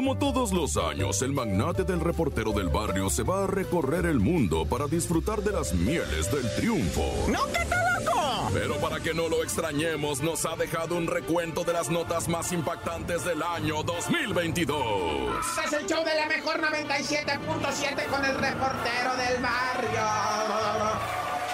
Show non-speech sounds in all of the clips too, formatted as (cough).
Como todos los años, el magnate del reportero del barrio se va a recorrer el mundo para disfrutar de las mieles del triunfo. ¡No, que loco! Pero para que no lo extrañemos, nos ha dejado un recuento de las notas más impactantes del año 2022. Es el show de la mejor 97.7 con el reportero del barrio.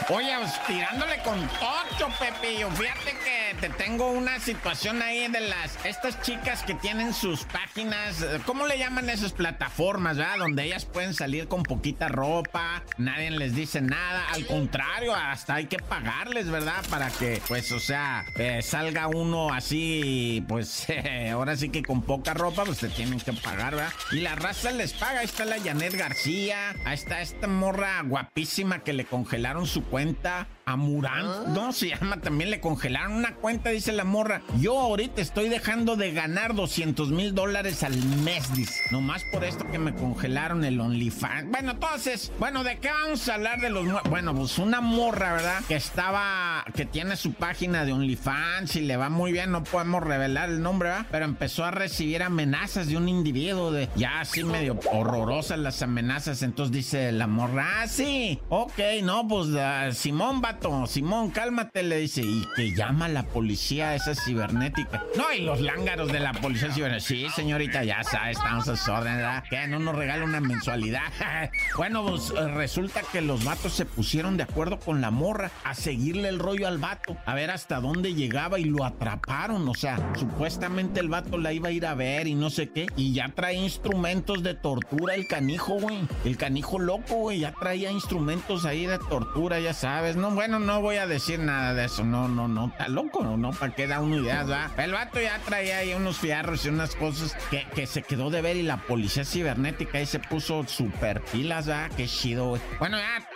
Oye, pues, tirándole con tocho, Pepillo. Fíjate que te tengo una situación ahí de las estas chicas que tienen sus páginas, ¿cómo le llaman esas plataformas, verdad? Donde ellas pueden salir con poquita ropa, nadie les dice nada, al contrario, hasta hay que pagarles, ¿verdad? Para que, pues, o sea, eh, salga uno así, pues, (laughs) ahora sí que con poca ropa, pues te tienen que pagar, ¿verdad? Y la raza les paga. Ahí está la Janet García, ahí está esta morra guapísima que le congelaron su cuenta a Murán. Ah. No, se llama, también le congelaron una cuenta, dice la morra. Yo ahorita estoy dejando de ganar 200 mil dólares al mes, dice. Nomás por esto que me congelaron el OnlyFans. Bueno, entonces, bueno, ¿de qué vamos a hablar de los... Bueno, pues una morra, ¿verdad? Que estaba, que tiene su página de OnlyFans y le va muy bien, no podemos revelar el nombre, ¿verdad? Pero empezó a recibir amenazas de un individuo de ya así medio horrorosas las amenazas. Entonces dice la morra, ah, sí, ok, no, pues... Uh, Simón, vato, Simón, cálmate, le dice, y que llama la policía esa cibernética. No, y los lángaros de la policía cibernética. Sí, señorita, ya sabes, estamos a su orden, ¿verdad? Que no nos regala una mensualidad. (laughs) bueno, pues resulta que los vatos se pusieron de acuerdo con la morra a seguirle el rollo al vato, a ver hasta dónde llegaba y lo atraparon. O sea, supuestamente el vato la iba a ir a ver y no sé qué, y ya trae instrumentos de tortura el canijo, güey. El canijo loco, güey, ya traía instrumentos ahí de tortura, ya sabes, no, bueno, no voy a decir nada de eso, no, no, no, está loco, ¿no? ¿Para qué da uno ideas, va? El vato ya traía ahí unos fierros y unas cosas que, que se quedó de ver y la policía cibernética ahí se puso super pilas, va, qué chido, güey. Bueno, ya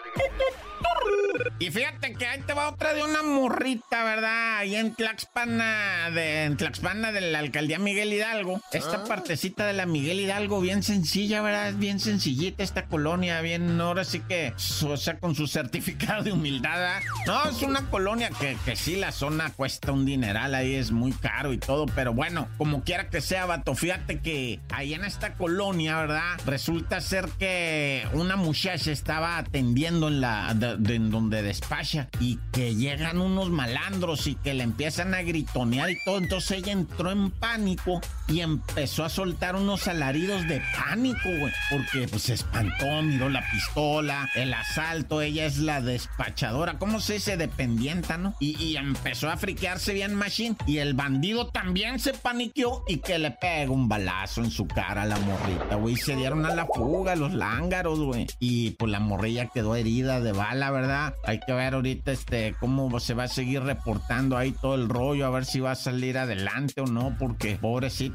y fíjate que ahí te va otra de una morrita, ¿verdad? Ahí en Tlaxpana, de, en Tlaxpana de la alcaldía Miguel Hidalgo. Esta ah. partecita de la Miguel Hidalgo, bien sencilla, ¿verdad? Es bien sencillita esta colonia, bien, ahora sí que, o sea, con su certificado de humildad. No, es una colonia que, que sí, la zona cuesta un dineral, ahí es muy caro y todo, pero bueno, como quiera que sea, vato, fíjate que ahí en esta colonia, ¿verdad? Resulta ser que una muchacha estaba atendiendo en la, de, en donde despacha y que llegan unos malandros y que le empiezan a gritonear y todo. Entonces ella entró en pánico y empezó a soltar unos alaridos de pánico, güey. Porque pues se espantó, miró la pistola, el asalto, ella es la despachadora, ¿cómo se dice? Dependienta, ¿no? Y, empezó a friquearse bien Machine. Y el bandido también se paniqueó y que le pega un balazo en su cara a la morrita, güey. Se dieron a la fuga los lángaros, güey. Y pues la morrilla quedó herida de bala, ¿verdad? Hay que ver ahorita este cómo se va a seguir reportando ahí todo el rollo, a ver si va a salir adelante o no, porque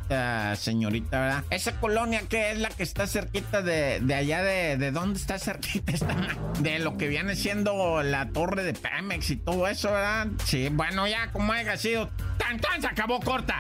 pobrecita señorita, ¿verdad? Esa colonia que es la que está cerquita de, allá de, de dónde está cerquita esta de lo que viene siendo la torre de Pemex y todo eso, ¿verdad? Sí, bueno, ya como haya sido, tan tan se acabó corta.